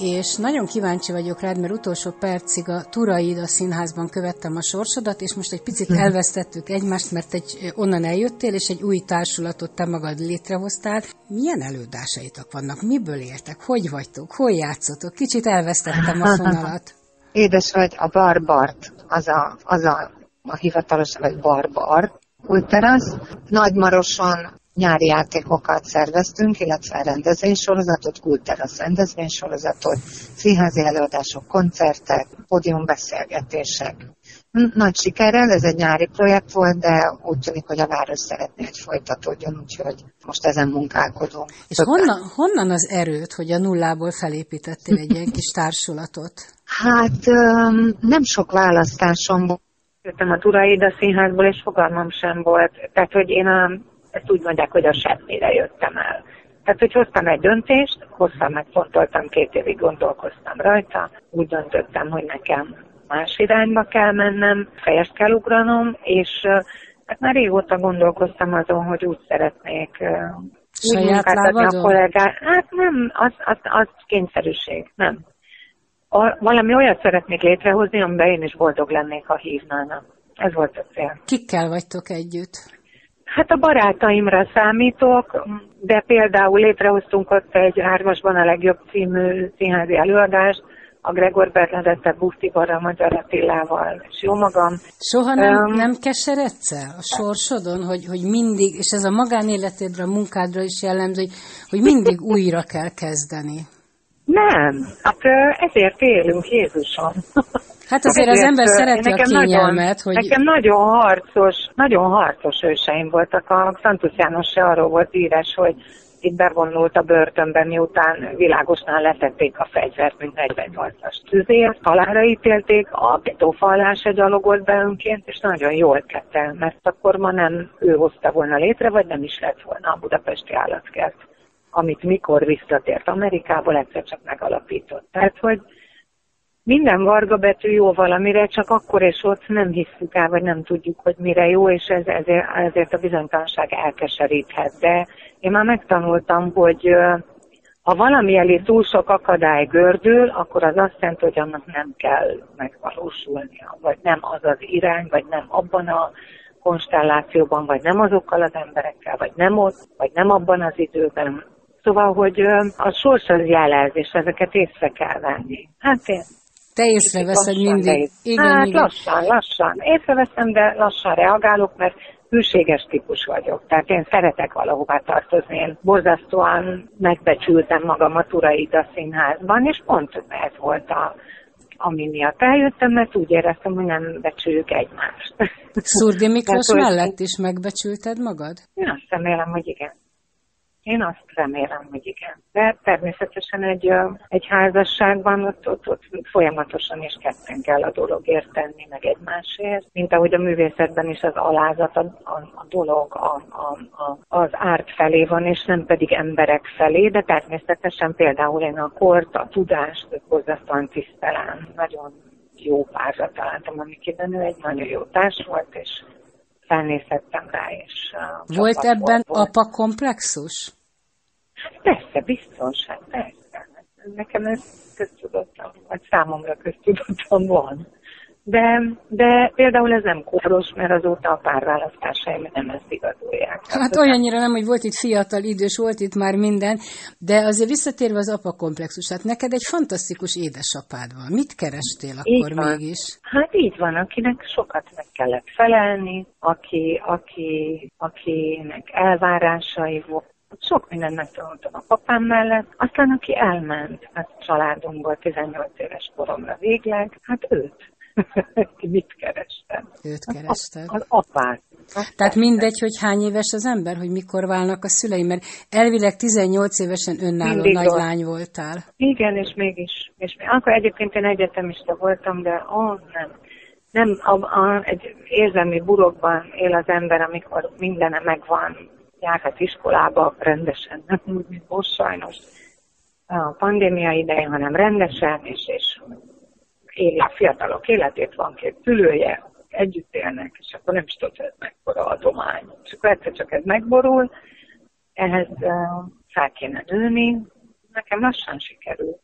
és nagyon kíváncsi vagyok rád, mert utolsó percig a Turaida színházban követtem a sorsodat, és most egy picit mhm. elvesztettük egymást, mert egy, onnan eljöttél, és egy új társulatot te magad létrehoztál. Milyen előadásaitok vannak? Miből értek? Hogy vagytok? Hol játszotok? Kicsit elvesztettem a fonalat. Édes vagy, a Barbart, az a, az a, a hivatalos, vagy Barbar, Kulterasz. Nagymaroson nyári játékokat szerveztünk, illetve rendezvénysorozatot, kulterasz rendezvénysorozatot, színházi előadások, koncertek, pódiumbeszélgetések. Nagy sikerrel, ez egy nyári projekt volt, de úgy tűnik, hogy a város szeretné, hogy folytatódjon, úgyhogy most ezen munkálkodunk. És honnan, honnan az erőt, hogy a nullából felépítettél egy ilyen kis társulatot? Hát nem sok választásom volt. Jöttem a Turaida színházból, és fogalmam sem volt. Tehát, hogy én a ezt úgy mondják, hogy a semmire jöttem el. Tehát, hogy hoztam egy döntést, hosszan megfontoltam, két évig gondolkoztam rajta, úgy döntöttem, hogy nekem más irányba kell mennem, fejest kell ugranom, és hát már régóta gondolkoztam azon, hogy úgy szeretnék úgy munkáltatni a kollégát. Hát nem, az, az, az kényszerűség, nem. A, valami olyat szeretnék létrehozni, amiben én is boldog lennék, ha hívnának. Ez volt a cél. Kikkel vagytok együtt? Hát a barátaimra számítok, de például létrehoztunk ott egy hármasban a legjobb című színházi előadást, a Gregor Bernadette Busztibarra, Magyar Attilával, és jó magam. Soha nem, um, nem keseredsz a sorsodon, hogy, hogy mindig, és ez a magánéletedre, a munkádra is jellemző, hogy, hogy mindig újra kell kezdeni? Nem, hát ezért élünk, Jézusom. Hát azért az ember szereti a kényelmet, nagyon, hogy... Nekem nagyon harcos, nagyon harcos őseim voltak. A Szantusz János se arról volt írás, hogy itt bevonult a börtönben, miután világosnál letették a fegyvert, mint 48-as tüzért, halára ítélték, a betófalán se gyalogolt be önként, és nagyon jól tette, mert akkor ma nem ő hozta volna létre, vagy nem is lett volna a budapesti állatkert, amit mikor visszatért Amerikából, egyszer csak megalapított. Tehát, hogy minden varga betű jó valamire, csak akkor és ott nem hiszük el, vagy nem tudjuk, hogy mire jó, és ez, ezért, ezért a bizonytalanság elkeseríthet. De én már megtanultam, hogy ha valami elé túl sok akadály gördül, akkor az azt jelenti, hogy annak nem kell megvalósulnia, vagy nem az az irány, vagy nem abban a konstellációban, vagy nem azokkal az emberekkel, vagy nem ott, vagy nem abban az időben. Szóval, hogy a sors az jelez, és ezeket észre kell venni. Hát én te észreveszed mindig. Igen, hát igen. lassan, lassan. Észreveszem, de lassan reagálok, mert hűséges típus vagyok. Tehát én szeretek valahová tartozni. Én borzasztóan megbecsültem magam a Turaida színházban, és pont ez volt a, ami miatt eljöttem, mert úgy éreztem, hogy nem becsüljük egymást. Szurdi Miklós mellett is megbecsülted magad? Én azt remélem, hogy igen. Én azt remélem, hogy igen. De természetesen egy, egy házasságban ott, ott, ott folyamatosan is ketten kell a dologért tenni, meg egymásért, mint ahogy a művészetben is az alázat a, a, a dolog a, a, a, az árt felé van, és nem pedig emberek felé, de természetesen például én a kort, a tudást borzasztóan tisztelem. Nagyon jó párra találtam, amikében ő egy nagyon jó társ volt, és felnézhettem rá, és... Uh, volt ebben volt. apa komplexus? Persze, biztos, hát persze. Nekem ez köztudottam, vagy számomra köztudottam van. De, de például ez nem kóros, mert azóta a párválasztásaim nem ezt igazolják. Hát, olyannyira nem, hogy volt itt fiatal, idős, volt itt már minden, de azért visszatérve az apa komplexus, hát neked egy fantasztikus édesapád van. Mit kerestél akkor így van. mégis? Hát így van, akinek sokat meg kellett felelni, aki, aki, akinek elvárásai volt, sok mindent megtanultam a papám mellett, aztán aki elment, hát családunkból 18 éves koromra végleg, hát őt. Mit kerestem? Őt kerested? Az, az apát. Tehát mindegy, hogy hány éves az ember, hogy mikor válnak a szüleim, mert elvileg 18 évesen önálló Mindig nagylány voltál. Igen, és mégis. És még, akkor egyébként én egyetemista voltam, de ó, oh, nem. Nem, a, a, egy érzelmi burokban él az ember, amikor mindene megvan, járhat iskolába rendesen, nem úgy, mint most sajnos a pandémia idején, hanem rendesen, és, és éli a fiatalok életét, van két szülője, együtt élnek, és akkor nem is tudod, hogy ez mekkora adomány. És akkor egyszer csak ez megborul, ehhez fel kéne nőni, nekem lassan sikerül.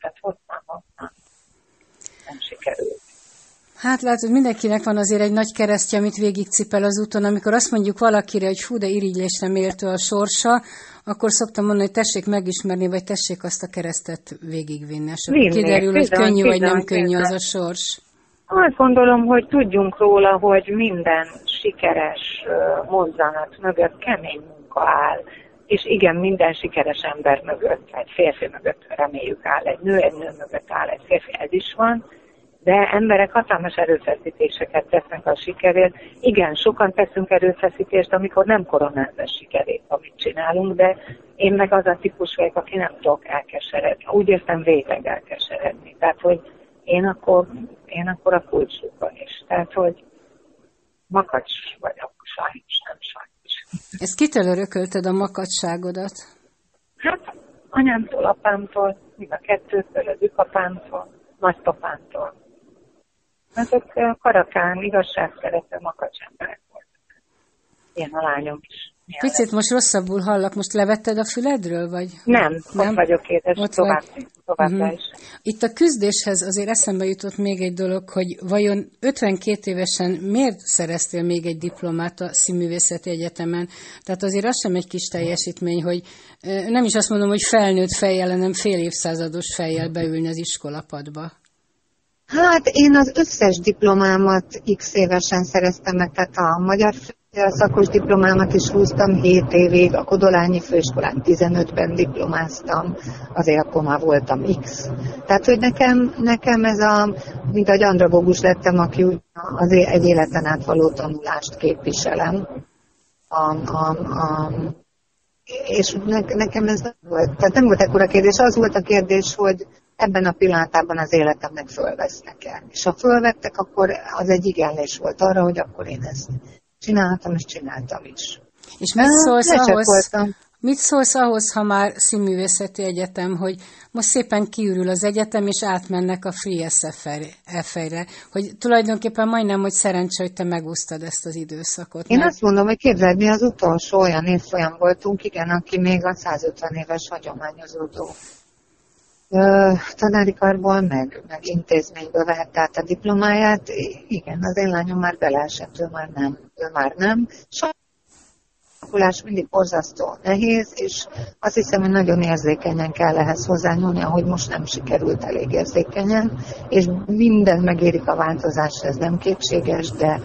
Tehát hozzám, hozzám nem sikerült. Hát látod, mindenkinek van azért egy nagy keresztje, amit végigcipel az úton. Amikor azt mondjuk valakire, hogy fú, de irigylésre méltó a sorsa, akkor szoktam mondani, hogy tessék megismerni, vagy tessék azt a keresztet végigvinni. És akkor kiderül, hogy könnyű vagy nem könnyű az a sors. Azt gondolom, hogy tudjunk róla, hogy minden sikeres mozzanat mögött kemény munka áll. És igen, minden sikeres ember mögött, egy férfi mögött reméljük áll, egy nő, egy nő mögött áll, egy férfi, ez is van de emberek hatalmas erőfeszítéseket tesznek a sikerért. Igen, sokan teszünk erőfeszítést, amikor nem koronázza a sikerét, amit csinálunk, de én meg az a típus vagyok, aki nem tudok elkeseredni. Úgy értem végleg elkeseredni. Tehát, hogy én akkor, én akkor a kulcsukban is. Tehát, hogy makacs vagyok, sajnos, nem sajnos. Ezt kitől örökölted a makacságodat? Hát anyámtól, apámtól, mind a kettőtől, az ükapámtól, nagypapámtól. Ezek karakán, igazságszerető makacsemberek voltak. Ilyen a lányom is. Picit most rosszabbul hallak, most levetted a füledről, vagy? Nem, nem? ott vagyok édes, ott tovább, vagy. tovább uh-huh. is. Itt a küzdéshez azért eszembe jutott még egy dolog, hogy vajon 52 évesen miért szereztél még egy diplomát a Színművészeti Egyetemen? Tehát azért az sem egy kis teljesítmény, hogy nem is azt mondom, hogy felnőtt fejjel, hanem fél évszázados fejjel beülni az iskolapadba. Hát én az összes diplomámat x évesen szereztem meg, tehát a magyar szakos diplomámat is húztam 7 évig, a Kodolányi Főiskolán 15-ben diplomáztam, azért akkor már voltam X. Tehát, hogy nekem, nekem ez a, mint a andragógus lettem, aki úgy az egy életen át való tanulást képviselem. A, a, a, és ne, nekem ez nem volt, tehát nem volt ekkora kérdés, az volt a kérdés, hogy ebben a pillanatában az életemnek fölvesznek el. És ha fölvettek, akkor az egy igenlés volt arra, hogy akkor én ezt csináltam, és csináltam is. És mit szólsz, ahhoz, mit szólsz ahhoz, ha már színművészeti egyetem, hogy most szépen kiürül az egyetem, és átmennek a Free SFR-re, hogy tulajdonképpen majdnem, hogy szerencsé, hogy te megúsztad ezt az időszakot. Én mert... azt mondom, hogy képzeld, mi az utolsó olyan évfolyam voltunk, igen, aki még a 150 éves hagyományozódó tanári karból, meg, meg intézményből vehette át a diplomáját. Igen, az én lányom már beleesett, ő már nem. Ő már nem. Sajnos mindig borzasztó nehéz, és azt hiszem, hogy nagyon érzékenyen kell ehhez hozzányúlni, ahogy most nem sikerült elég érzékenyen, és minden megérik a változás, ez nem képséges, de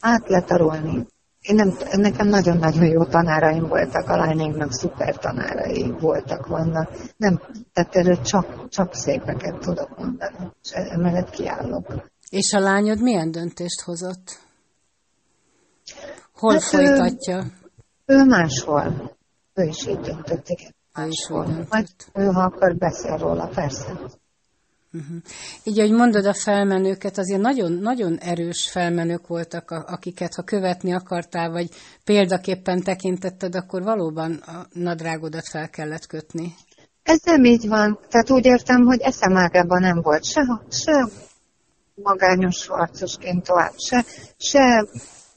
átletarolni én nem, nekem nagyon-nagyon jó tanáraim voltak, a lányaimnak szuper tanárai voltak, vannak. Nem, tehát erről csak, csak szépeket tudok mondani, és emellett kiállok. És a lányod milyen döntést hozott? Hol hát folytatja? Ő, ő máshol. Ő is így döntött, igen. Máshol. Majd ő, ha akar, beszél róla, persze. Uh-huh. Így, ahogy mondod a felmenőket, azért nagyon, nagyon erős felmenők voltak, akiket ha követni akartál, vagy példaképpen tekintetted, akkor valóban a nadrágodat fel kellett kötni. Ez nem így van. Tehát úgy értem, hogy eszemágában nem volt se, se magányos harcosként tovább, se, se,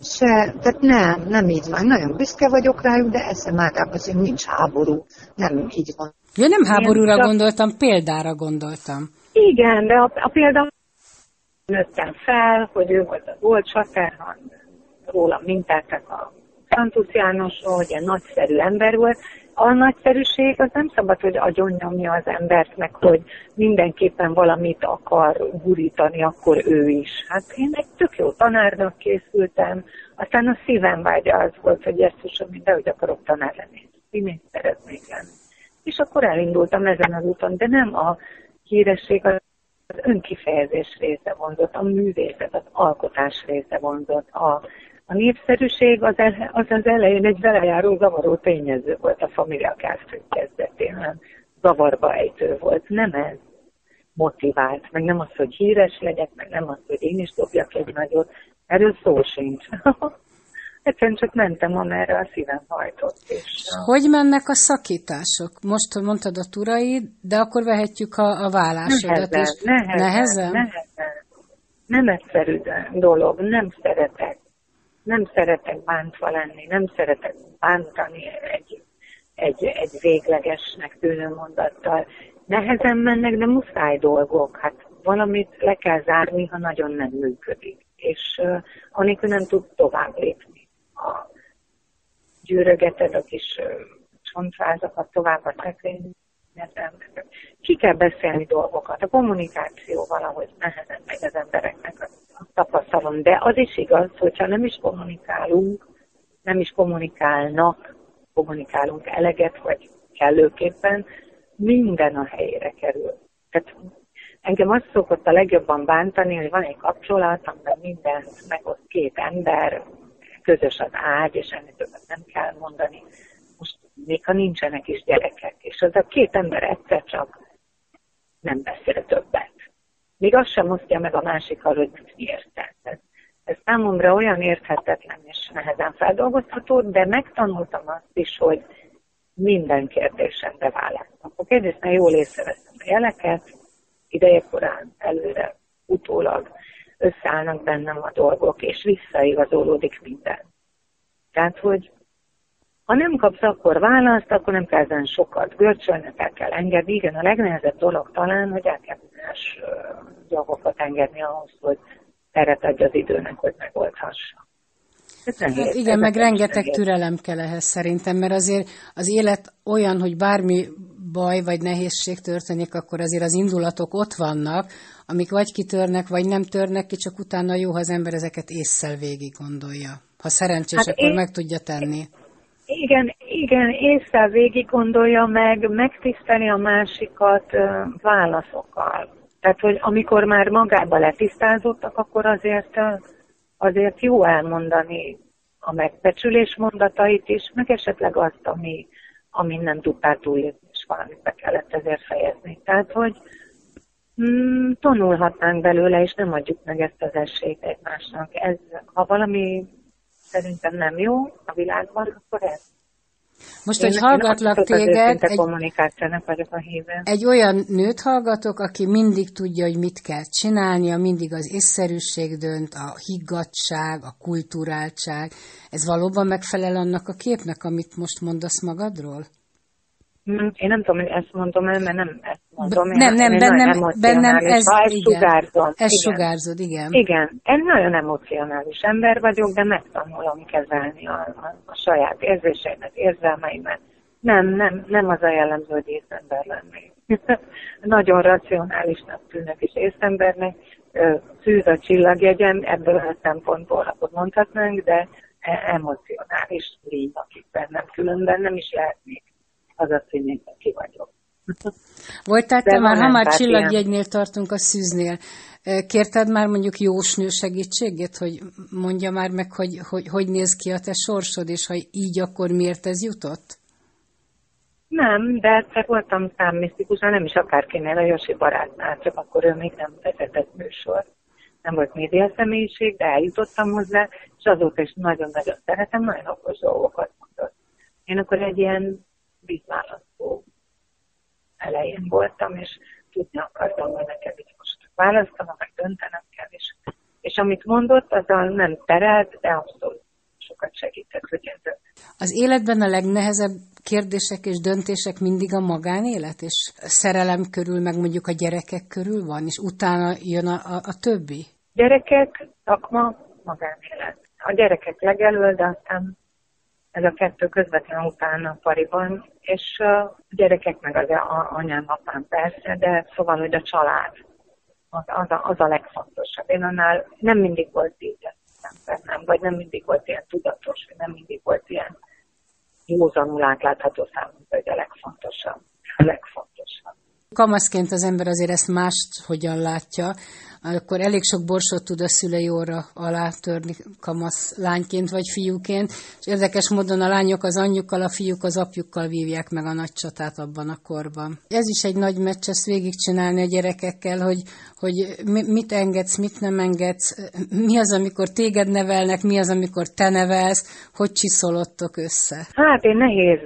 se, tehát nem, nem így van. Nagyon büszke vagyok rájuk, de eszemágában azért nincs háború. Nem így van. Ja, nem háborúra Én gondoltam, példára gondoltam. Igen, de a, a példa nőttem fel, hogy ő volt a volt Saterhan, róla minteltek a Santus Jánosról, hogy egy nagyszerű ember volt. A nagyszerűség az nem szabad, hogy agyonnyomja az embert, meg hogy mindenképpen valamit akar gurítani, akkor ő is. Hát én egy tök jó tanárnak készültem, aztán a szívem vágya az volt, hogy is, de hogy akarok tanár lenni. Én szeretnék lenni. És akkor elindultam ezen az úton, de nem a híresség az önkifejezés része vonzott, a művészet, az alkotás része vonzott, a, A népszerűség az, el, az az elején egy velejáró zavaró tényező volt a Familia Castro kezdetén, zavarba ejtő volt. Nem ez motivált, meg nem az, hogy híres legyek, meg nem az, hogy én is dobjak egy nagyot. Erről szó sincs. Egyszerűen csak mentem, amerre a szívem hajtott. És, hogy mennek a szakítások? Most mondtad a turaid, de akkor vehetjük a, a vállásodat nehezen, is. Nehezen, nehezen? Nehezen. Nem egyszerű dolog, nem szeretek. Nem szeretek bántva lenni, nem szeretek bántani egy, egy, egy véglegesnek tűnő mondattal. Nehezen mennek, de muszáj dolgok. Hát valamit le kell zárni, ha nagyon nem működik. És uh, anélkül nem tud tovább lépni a gyűrögeted a kis csontvázakat tovább a szekrény. Ki kell beszélni dolgokat. A kommunikáció valahogy nehezen megy az embereknek a tapasztalom. De az is igaz, hogyha nem is kommunikálunk, nem is kommunikálnak, kommunikálunk eleget, vagy kellőképpen, minden a helyére kerül. Tehát engem azt szokott a legjobban bántani, hogy van egy kapcsolat, amiben mindent megoszt két ember, közös az ágy, és ennél többet nem kell mondani. Most még ha nincsenek is gyerekek, és az a két ember egyszer csak nem beszél többet. Még azt sem osztja meg a másikkal, hogy mit érte. Ez, ez számomra olyan érthetetlen és nehezen feldolgozható, de megtanultam azt is, hogy minden kérdésemre választok. A kérdésnél jól észreveszem a jeleket, idejekorán, előre, utólag, összeállnak bennem a dolgok, és visszaigazolódik minden. Tehát, hogy ha nem kapsz akkor választ, akkor nem kell ezen sokat görcsölni, el kell engedni. Igen, a legnehezebb dolog talán, hogy el kell más dolgokat engedni ahhoz, hogy teret adj az időnek, hogy megoldhassa. Hát igen, meg rengeteg türelem kell ehhez szerintem, mert azért az élet olyan, hogy bármi baj vagy nehézség történik, akkor azért az indulatok ott vannak, amik vagy kitörnek, vagy nem törnek ki, csak utána jó, ha az ember ezeket észszel végig gondolja. Ha szerencsés, hát akkor én... meg tudja tenni. Igen, igen, észre végig gondolja meg, megtiszteli a másikat válaszokkal. Tehát, hogy amikor már magába letisztázottak, akkor azért, azért jó elmondani a megbecsülés mondatait is, meg esetleg azt, ami, ami nem tudtál túlélni, és valamit be kellett ezért fejezni. Tehát, hogy mm, tanulhatnánk belőle, és nem adjuk meg ezt az esélyt egymásnak. Ez, ha valami szerintem nem jó a világban, akkor ez. Most, hogy hallgatlak téged, egy, kommunikációnak vagyok a híve. egy olyan nőt hallgatok, aki mindig tudja, hogy mit kell csinálnia, mindig az észszerűség dönt, a higgadság, a kulturáltság. Ez valóban megfelel annak a képnek, amit most mondasz magadról? Mm, én nem tudom, hogy ezt mondom el, mert nem ezt mondom. Nem, nem, én bennem, bennem ez, ez igen, sugárzom. Ez igen. sugárzod, igen. Igen, én nagyon emocionális ember vagyok, de megtanulom kezelni a, a, a saját érzéseimet, érzelmeimet. Nem, nem, nem az a jellemző, hogy észember lennék. nagyon racionálisnak tűnök is észembernek, szűz a csillagjegyem, ebből a szempontból akkor mondhatnánk, de e, emocionális lény, akik bennem különben nem is lehetnék az a színét, aki vagyok. Voltál te már, ha már csillagjegynél tartunk a szűznél, kérted már mondjuk jósnő segítségét, hogy mondja már meg, hogy, hogy hogy néz ki a te sorsod, és ha így, akkor miért ez jutott? Nem, de egyszer voltam számmisztikusan, nem is akárkinél, a Josi barátnál, csak akkor ő még nem vezetett műsor. Nem volt média személyiség, de eljutottam hozzá, és azóta is nagyon-nagyon szeretem, nagyon okos dolgokat mondott. Én akkor egy ilyen vízválasztó elején voltam, és tudni akartam, hogy nekem itt most választanom, meg döntenem kell, és, és amit mondott, azzal nem terelt, de abszolút sokat segített, hogy ez Az életben a legnehezebb kérdések és döntések mindig a magánélet, és a szerelem körül, meg mondjuk a gyerekek körül van, és utána jön a, a, a többi? Gyerekek, szakma, magánélet. A gyerekek legelől, de aztán ez a kettő közvetlen utána pariban, és a gyerekek meg az a, anyám, apám persze, de szóval, hogy a család az, az, a, az a legfontosabb. Én annál nem mindig volt így nem, vagy nem mindig volt ilyen tudatos, vagy nem mindig volt ilyen józanul átlátható számunkra, hogy a legfontosabb. A legfontosabb. Kamaszként az ember azért ezt mást hogyan látja. Akkor elég sok borsot tud a szülei óra alá törni kamasz lányként vagy fiúként, és érdekes módon a lányok az anyjukkal, a fiúk az apjukkal vívják meg a nagy csatát abban a korban. Ez is egy nagy meccs, ezt végigcsinálni a gyerekekkel, hogy, hogy mit engedsz, mit nem engedsz, mi az, amikor téged nevelnek, mi az, amikor te nevelsz, hogy csiszolottok össze? Hát én nehéz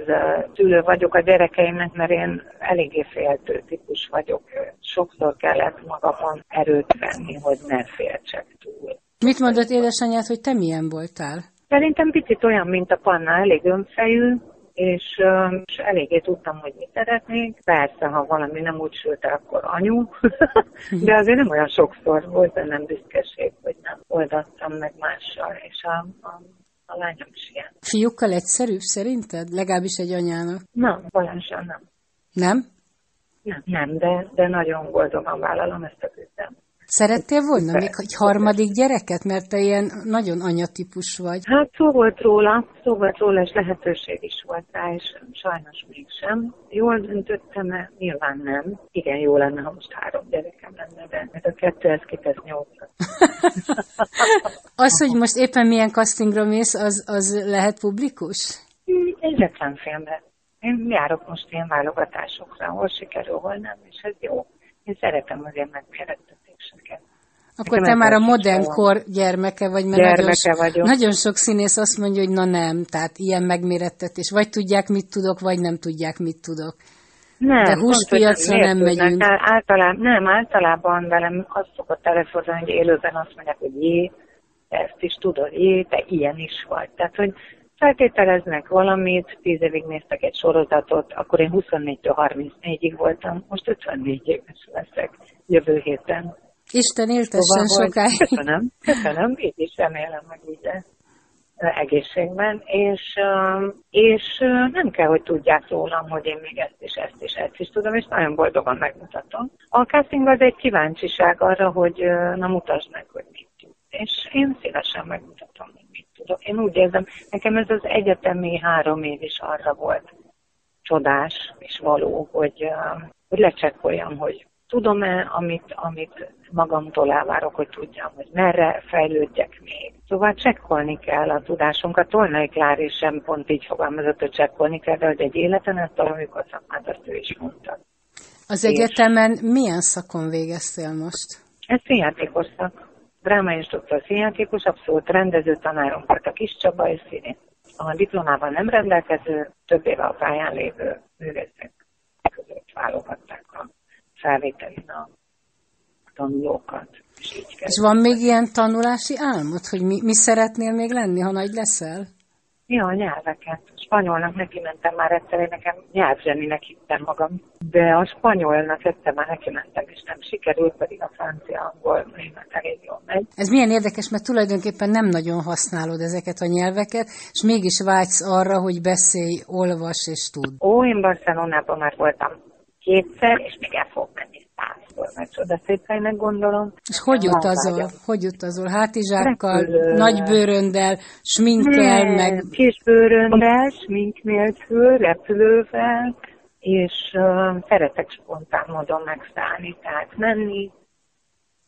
szülő vagyok a gyerekeimnek, mert én eléggé féltő típus vagyok. Sokszor kellett magamon erőt venni, hogy ne féltsek túl. Mit mondott édesanyád, hogy te milyen voltál? Szerintem picit olyan, mint a Panna, elég önfejű, és, és eléggé tudtam, hogy mit szeretnék. Persze, ha valami nem úgy sült el, akkor anyu, de azért nem olyan sokszor volt bennem büszkeség, hogy nem oldattam meg mással, és a, a, a lányom is ilyen. Fiúkkal egyszerűbb szerinted? Legalábbis egy anyának? Nem, valósan nem. Nem? Nem, nem de, de nagyon boldogan vállalom ezt a küzdelmet. Szerettél volna még egy harmadik gyereket, mert te ilyen nagyon anyatípus vagy? Hát szó volt róla, szó volt róla, és lehetőség is volt rá, és sajnos mégsem. Jól döntöttem -e? Nyilván nem. Igen, jó lenne, ha most három gyerekem lenne, de ez a kettő, ez kitesz nyolcra. az, hogy most éppen milyen castingra mész, az, az lehet publikus? Egy reklámfilmre. Én járok most ilyen válogatásokra, hol sikerül, hol nem, és ez jó. Én szeretem az ilyen megmérettetéseket. Akkor te már a modern kor gyermeke vagy, mert gyermeke nagyon, vagyok. nagyon sok színész azt mondja, hogy na nem, tehát ilyen megmérettetés. Vagy tudják, mit tudok, vagy nem tudják, mit tudok. Nem, De húspiacra nem megyünk. Általában, nem, általában velem azt szokott előfordulni, hogy élőben azt mondják, hogy jé, ezt is tudod, jé, te ilyen is vagy. Tehát, hogy feltételeznek valamit, tíz évig néztek egy sorozatot, akkor én 24-től 34-ig voltam, most 54 éves leszek jövő héten. Isten éltessen szóval, sokáig. Köszönöm, köszönöm, így is remélem, hogy így egészségben, és, és nem kell, hogy tudják rólam, hogy én még ezt és ezt és ezt is tudom, és nagyon boldogan megmutatom. A casting az egy kíváncsiság arra, hogy na mutasd meg, hogy mit tud. És én szívesen megmutatom, hogy mit tudok. Én úgy érzem, nekem ez az egyetemi három év is arra volt csodás és való, hogy, hogy lecsekkoljam, hogy tudom-e, amit, amit magamtól elvárok, hogy tudjam, hogy merre fejlődjek még. Szóval csekkolni kell a tudásunkat. Tolnai Klári sem pont így fogalmazott, hogy csekkolni kell, de hogy egy életen ezt valamikor szakmát, azt ő is mondta. Az egyetemen milyen szakon végeztél most? Ez színjátékos szak. Dráma és doktor színjátékos, abszolút rendező tanárom volt a Kis Csaba és színész. A diplomával nem rendelkező, több éve a pályán lévő művészek felvételin a tanulókat. És, így és van még ilyen tanulási álmod, hogy mi, mi szeretnél még lenni, ha nagy leszel? Ja, a nyelveket. A spanyolnak neki mentem már egyszer, én nekem nyelvzseninek hittem magam. De a spanyolnak egyszer már neki mentem, és nem sikerült, pedig a francia, angol, német elég jól megy. Ez milyen érdekes, mert tulajdonképpen nem nagyon használod ezeket a nyelveket, és mégis vágysz arra, hogy beszélj, olvas és tud. Ó, én Barcelonában már voltam kétszer, és még el fog menni százszor, mert csoda szép helynek gondolom. És hogy utazol? Hogy utazol? Hátizsákkal, nagy bőröndel, sminkkel, ne, meg... Kis bőröndel, smink nélkül, repülővel, és uh, szeretek spontán módon megszállni, tehát menni,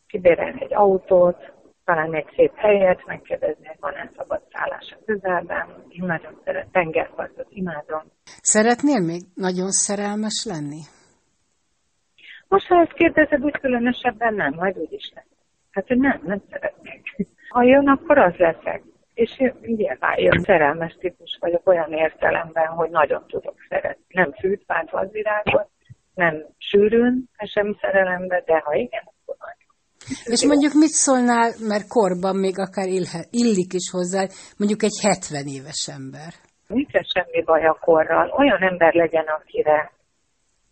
kibérelni egy autót, talán egy szép helyet, megkérdezni, hogy van-e szabad szállás a közelben. Én nagyon szeretem, tengerpartot imádom. Szeretnél még nagyon szerelmes lenni? Most, ha ezt kérdezed, úgy különösebben nem, majd úgy is lesz. Hát, hogy nem, nem szeretnék. Ha jön, akkor az leszek. És nyilván jön szerelmes típus vagyok olyan értelemben, hogy nagyon tudok szeretni. Nem fűtvált az virágot, nem sűrűn, sem szerelembe, de ha igen, akkor nagyon. És mondjuk mit szólnál, mert korban még akár illik is hozzá, mondjuk egy 70 éves ember? Nincs semmi baj a korral. Olyan ember legyen, akire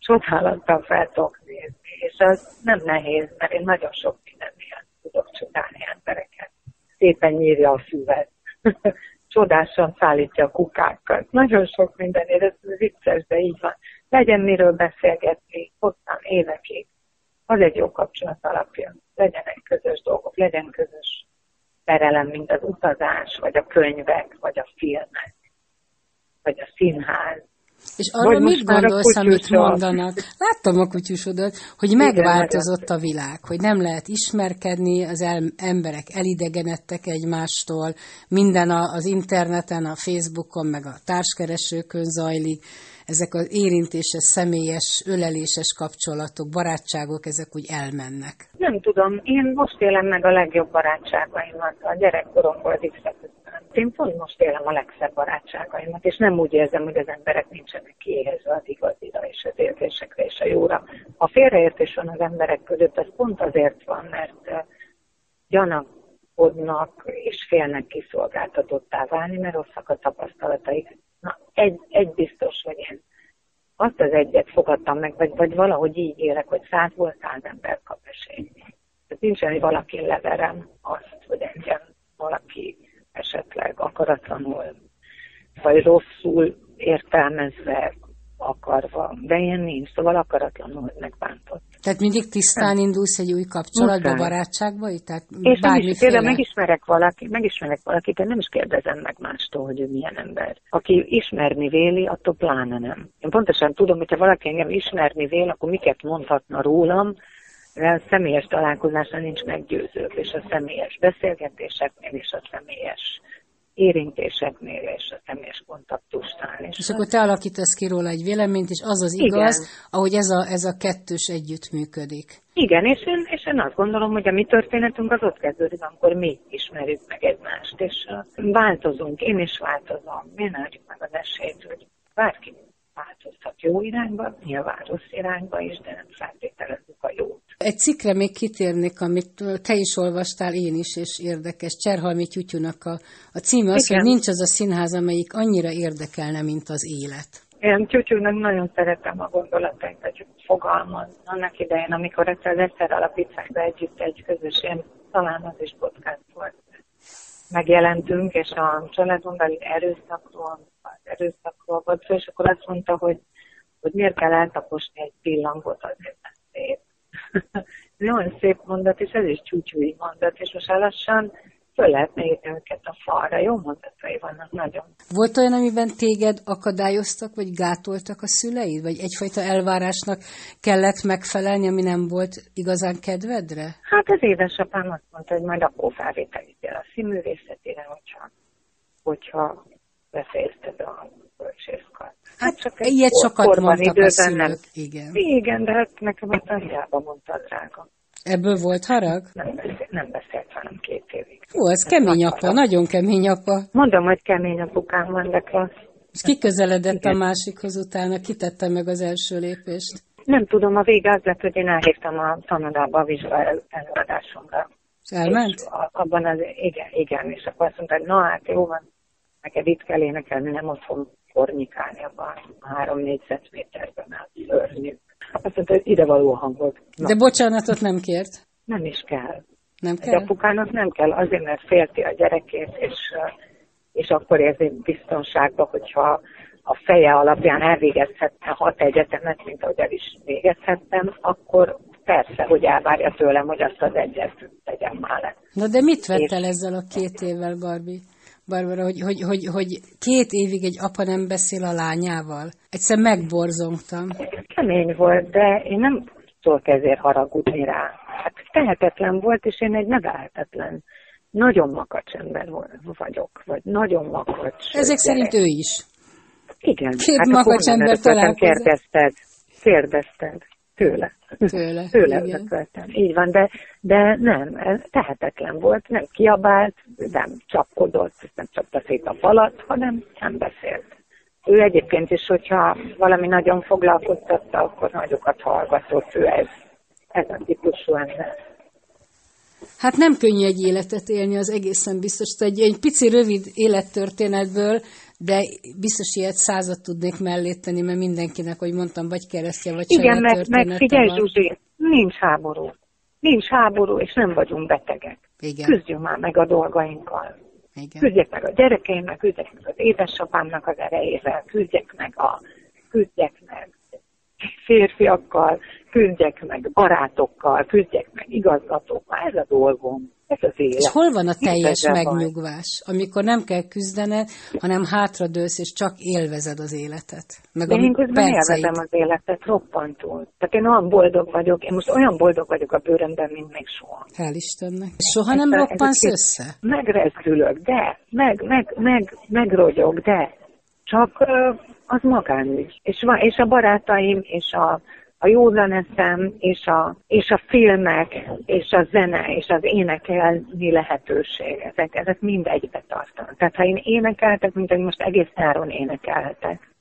csodálattal fel tudok nézni, és az nem nehéz, mert én nagyon sok mindennél tudok csodálni embereket. Szépen nyírja a füvet, csodásan szállítja a kukákat. Nagyon sok mindenért, ez vicces, de így van. Legyen miről beszélgetni, hosszan évekig. Az egy jó kapcsolat alapja. Legyenek közös dolgok, legyen közös szerelem, mint az utazás, vagy a könyvek, vagy a filmek, vagy a színház És arról mit gondolsz, amit mondanak? Láttam a kutyusodat, hogy megváltozott a világ, hogy nem lehet ismerkedni, az el, emberek elidegenedtek egymástól, minden a, az interneten, a Facebookon, meg a társkeresőkön zajlik, ezek az érintéses, személyes, öleléses kapcsolatok, barátságok, ezek úgy elmennek. Nem tudom, én most élem meg a legjobb barátságaimat a gyerekkoromból én pont most élem a legszebb barátságaimat, és nem úgy érzem, hogy az emberek nincsenek kiéhezve az igazira és az érzésekre és a jóra. A félreértés van az emberek között, az pont azért van, mert gyanakodnak és félnek kiszolgáltatottá válni, mert rosszak a tapasztalataik. Na, egy, egy biztos, hogy én azt az egyet fogadtam meg, vagy, vagy valahogy így élek, hogy százból száz ember kap esélyt. Tehát nincsen, hogy valaki leverem azt, hogy engem valaki esetleg akaratlanul, vagy rosszul értelmezve, akarva, de ilyen nincs, szóval akaratlanul megbántott. Tehát mindig tisztán indulsz egy új kapcsolatba, Muszáj. barátságba? Tehát és nem is, például megismerek valakit, megismerek valakit, de nem is kérdezem meg mástól, hogy ő milyen ember. Aki ismerni véli, attól pláne nem. Én pontosan tudom, hogyha valaki engem ismerni vél, akkor miket mondhatna rólam, a személyes találkozásra nincs meggyőző, és a személyes beszélgetéseknél és a személyes érintéseknél és a személyes kontaktusnál. És, és akkor te alakítasz ki róla egy véleményt, és az az igaz, Igen. ahogy ez a, ez a kettős együttműködik. Igen, és én, és én azt gondolom, hogy a mi történetünk az ott kezdődik, amikor mi ismerjük meg egymást, és változunk, én is változom, miért adjuk meg az esélyt, hogy bárki változhat jó irányba, nyilván rossz irányba is, de nem jót. Egy cikkre még kitérnék, amit te is olvastál, én is, és érdekes. Cserhalmi Tyutyunak a, a címe az, Igen. hogy nincs az a színház, amelyik annyira érdekelne, mint az élet. Én Tyutyunak nagyon szeretem a gondolatait, hogy fogalmaz. Annak idején, amikor egyszer, egyszer alapítják be együtt egy közös, én talán az is podcast volt. Megjelentünk, és a családon belül erőszakról, az erőszakról volt és akkor azt mondta, hogy, hogy miért kell eltaposni egy pillangot azért, mert szép nagyon szép mondat, és ez is csúcsúi mondat, és most lassan föl lehet írni őket a falra. Jó mondatai vannak nagyon. Volt olyan, amiben téged akadályoztak, vagy gátoltak a szüleid? Vagy egyfajta elvárásnak kellett megfelelni, ami nem volt igazán kedvedre? Hát az édesapám azt mondta, hogy majd akkor felvételítél a színművészetére, hogyha, hogyha befejezted a bölcsészkart. Hát csak egy Ilyet sokat mondtak a szülők, nem. igen. Igen, de hát nekem a hiába mondta drága. Ebből volt harag? Nem beszélt, nem beszélt velem két évig. Ó, ez kemény apa, harag. nagyon kemény apa. Mondom, hogy kemény apukám van, de klassz. És kiközeledett Igen. a másikhoz utána, kitette meg az első lépést? Nem tudom, a vége az lett, hogy én elhívtam a tanodába a vizsga előadásomra. És elment? És abban az, igen, igen, és akkor azt mondta, hogy na hát jó van, neked itt kell énekelni, nem ott fog kornyikálni abban a három négyzetméterben át szörnyű. Azt mondta, hogy ide való hangot. Na. De bocsánatot nem kért? Nem is kell. Nem kell? De apukának nem kell, azért, mert félti a gyerekét, és, és akkor érzi biztonságban, hogyha a feje alapján elvégezhetne hat egyetemet, mint ahogy el is végezhettem, akkor persze, hogy elvárja tőlem, hogy azt az egyet tegyem már Na de mit vett el ezzel a két évvel, Barbie? Barbara, hogy, hogy, hogy, hogy két évig egy apa nem beszél a lányával. Egyszer megborzongtam. Kemény volt, de én nem tudok ezért haragudni rá. Hát tehetetlen volt, és én egy nevelhetetlen, nagyon makacs ember vagyok, vagy nagyon makacs. Ezek gyerek. szerint ő is. Igen. Két hát makacs ember találkozott. Kérdezted, kérdezted. Tőle. Tőle, Tőle igen. Így van, de, de nem, ez tehetetlen volt, nem kiabált, nem csapkodott, nem csapta szét a falat, hanem nem beszélt. Ő egyébként is, hogyha valami nagyon foglalkoztatta, akkor nagyokat hallgatott, ő ez, ez a típusú ember. Hát nem könnyű egy életet élni, az egészen biztos. Egy, egy pici rövid élettörténetből de biztos ilyet százat tudnék mellé tenni, mert mindenkinek, hogy mondtam, vagy keresztje, vagy Igen, mert, mert figyelj, Zsuzsi, nincs háború. Nincs háború, és nem vagyunk betegek. Igen. Küzdjünk már meg a dolgainkkal. Igen. Küzdjek meg a gyerekeimnek, küzdjek meg az édesapámnak az erejével, küzdjek meg a, küzdjek meg férfiakkal, küzdjek meg barátokkal, küzdjek meg igazgatókkal, ez a dolgom. Ez az élet. És hol van a teljes van. megnyugvás, amikor nem kell küzdened, hanem hátradőlsz, és csak élvezed az életet? Meg De én közben élvezem az életet roppantul. Tehát én olyan boldog vagyok, én most olyan boldog vagyok a bőrömben, mint még soha. Hál' Istennek. Soha nem Ez a roppansz össze? Megrezdülök, de, meg, meg, meg, megrogyog, de. Csak az magánügy. És, és a barátaim, és a, a józaneszem, és a, és a filmek, és a zene, és az énekelni lehetőség. Ezek, ezek mind egybe tartanak. Tehát ha én énekeltek, mint hogy most egész nyáron énekelhetek,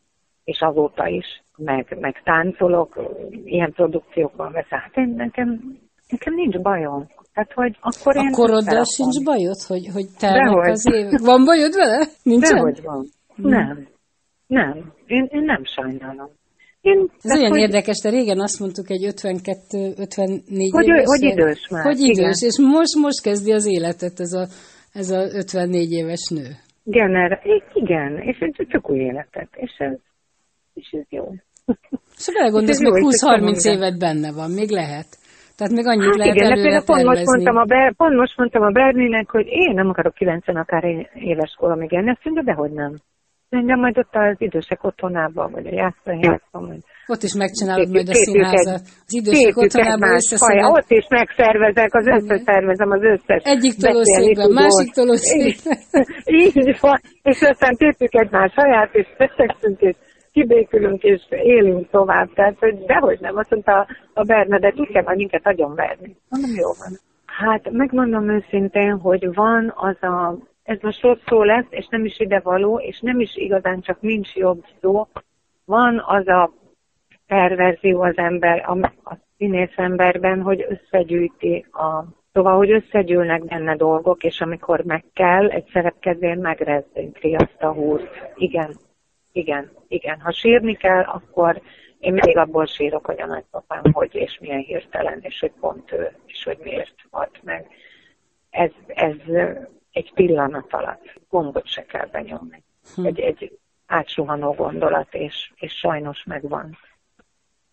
és azóta is, meg, meg táncolok, ilyen produkciókban veszek, hát én, nekem, nekem nincs bajom. Tehát, hogy akkor én... A összerakom. sincs bajod, hogy, hogy telnek Dehogy. az évek? Van bajod vele? Nincsen? Dehogy van. Nem. Nem. Én, én nem sajnálom. Én, Ez olyan hogy, érdekes, de régen azt mondtuk egy 52-54 Hogy éves. hogy idős már, Hogy igen. idős, és most, most kezdi az életet ez a, ez a 54 éves nő. gener, igen, és ez csak új életet, és ez, és ez jó. És ha belegondolsz, még és egy 20-30 csomó évet benne van, még lehet. Tehát még annyit Hát lehet igen, de előre pont most, mondtam a Ber, pont most mondtam a Berninek, hogy én nem akarok 90 akár éves koromig enni, azt mondja, dehogy nem. Mondja, majd ott az idősek otthonában, vagy a játszóhelyekben, vagy Ott is megcsinálod majd a színházat. Az idősek otthonában faja. Ott is megszervezek, az összeszervezem az összes. Egyik tolószékben, másik tolószékben. Így, van. És aztán tépjük egymás haját, és összekszünk, és kibékülünk, és élünk tovább. Tehát, hogy dehogy nem. Azt mondta a Bernadett, úgy kell majd minket nagyon verni. Mondom, jó van. Hát megmondom őszintén, hogy van az a, ez most rossz szó lesz, és nem is ide való, és nem is igazán csak nincs jobb szó. Van az a perverzió az ember, a, a színész emberben, hogy összegyűjti a Szóval, hogy összegyűlnek benne dolgok, és amikor meg kell, egy szerepkezén megrezdíti azt a húrt. Igen, igen, igen. Ha sírni kell, akkor én még abból sírok, hogy a nagypapám hogy és milyen hirtelen, és hogy pont ő, és hogy miért halt meg. Ez, ez egy pillanat alatt. Gombot se kell benyomni. Egy, egy átsuhanó gondolat, és, és sajnos megvan.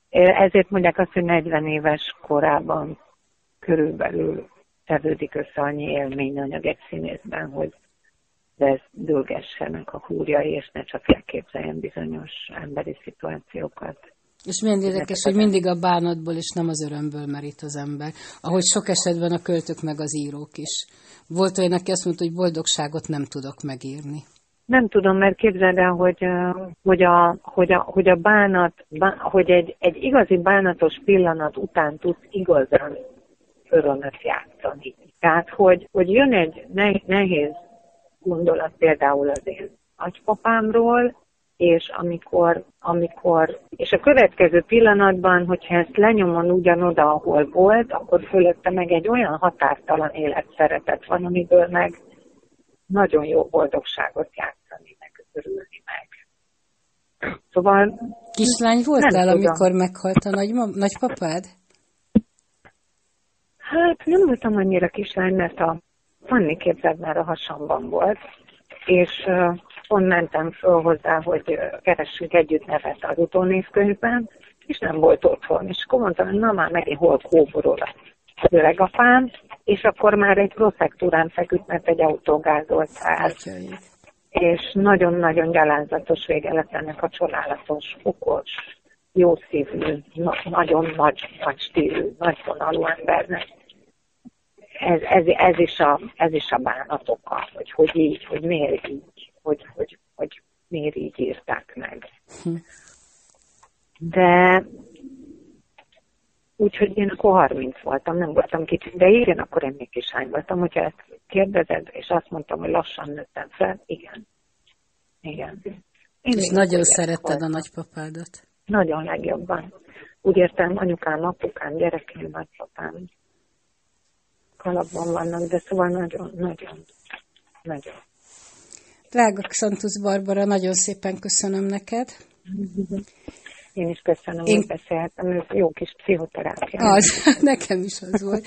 Ezért mondják azt, hogy 40 éves korában körülbelül tevődik össze annyi élményanyag egy színészben, hogy ez dőgessenek a húrjai, és ne csak elképzeljen bizonyos emberi szituációkat. És milyen érdekes, hogy mindig a bánatból és nem az örömből merít az ember. Ahogy sok esetben a költők meg az írók is. Volt olyan, aki azt mondta, hogy boldogságot nem tudok megírni. Nem tudom, mert képzeld el, hogy, hogy, a, hogy, a, hogy a bánat, bá, hogy egy, egy igazi bánatos pillanat után tudsz igazán örömöt játszani. Tehát, hogy, hogy jön egy ne- nehéz gondolat például az én nagypapámról, és amikor, amikor, és a következő pillanatban, hogyha ezt lenyomon ugyanoda, ahol volt, akkor fölötte meg egy olyan határtalan életszeretet van, amiből meg nagyon jó boldogságot játszani, meg örülni meg. Szóval Kislány voltál, tudom. amikor meghalt a nagy, nagypapád? Hát nem voltam annyira kislány, mert a Fanni képzeld már a hasamban volt, és pont mentem föl hozzá, hogy keressünk együtt nevet az utónévkönyvben, és nem volt otthon. És akkor mondtam, hogy na már megint hol kóborol az öregapám, és akkor már egy proszektúrán feküdt, mert egy autó gázolt el. És nagyon-nagyon gyalázatos vége lett ennek a csodálatos, okos, jó szívű, na- nagyon nagy, nagy stílű, nagy vonalú embernek. Ez, ez, ez, is a, ez is a bánat oka, hogy, hogy így, hogy miért így, hogy, hogy, hogy miért így írták meg. Hm. De úgyhogy én akkor 30 voltam, nem voltam kicsi, de igen, akkor én még kisány voltam. Hogyha ezt kérdezed, és azt mondtam, hogy lassan nőttem fel, igen. Igen. Én És nagyon szeretted a voltam. nagypapádat. Nagyon legjobban. Úgy értem, anyukám, apukám, gyerekeim, nagypapám kalapban vannak, de szóval nagyon, nagyon, nagyon. Drága Xantusz Barbara, nagyon szépen köszönöm neked. Én is köszönöm, Én- hogy beszéltem, ez jó kis pszichoterápia. Az, nekem is az volt.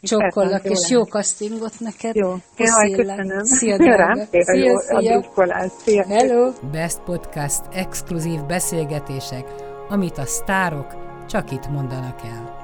Csokkollak, Jó és jó kasztingot neked. Jó, jaj, köszönöm. Szia, drága. Szia, szia. drukkolás. Szia. Hello. Best Podcast exkluzív beszélgetések, amit a sztárok csak itt mondanak el.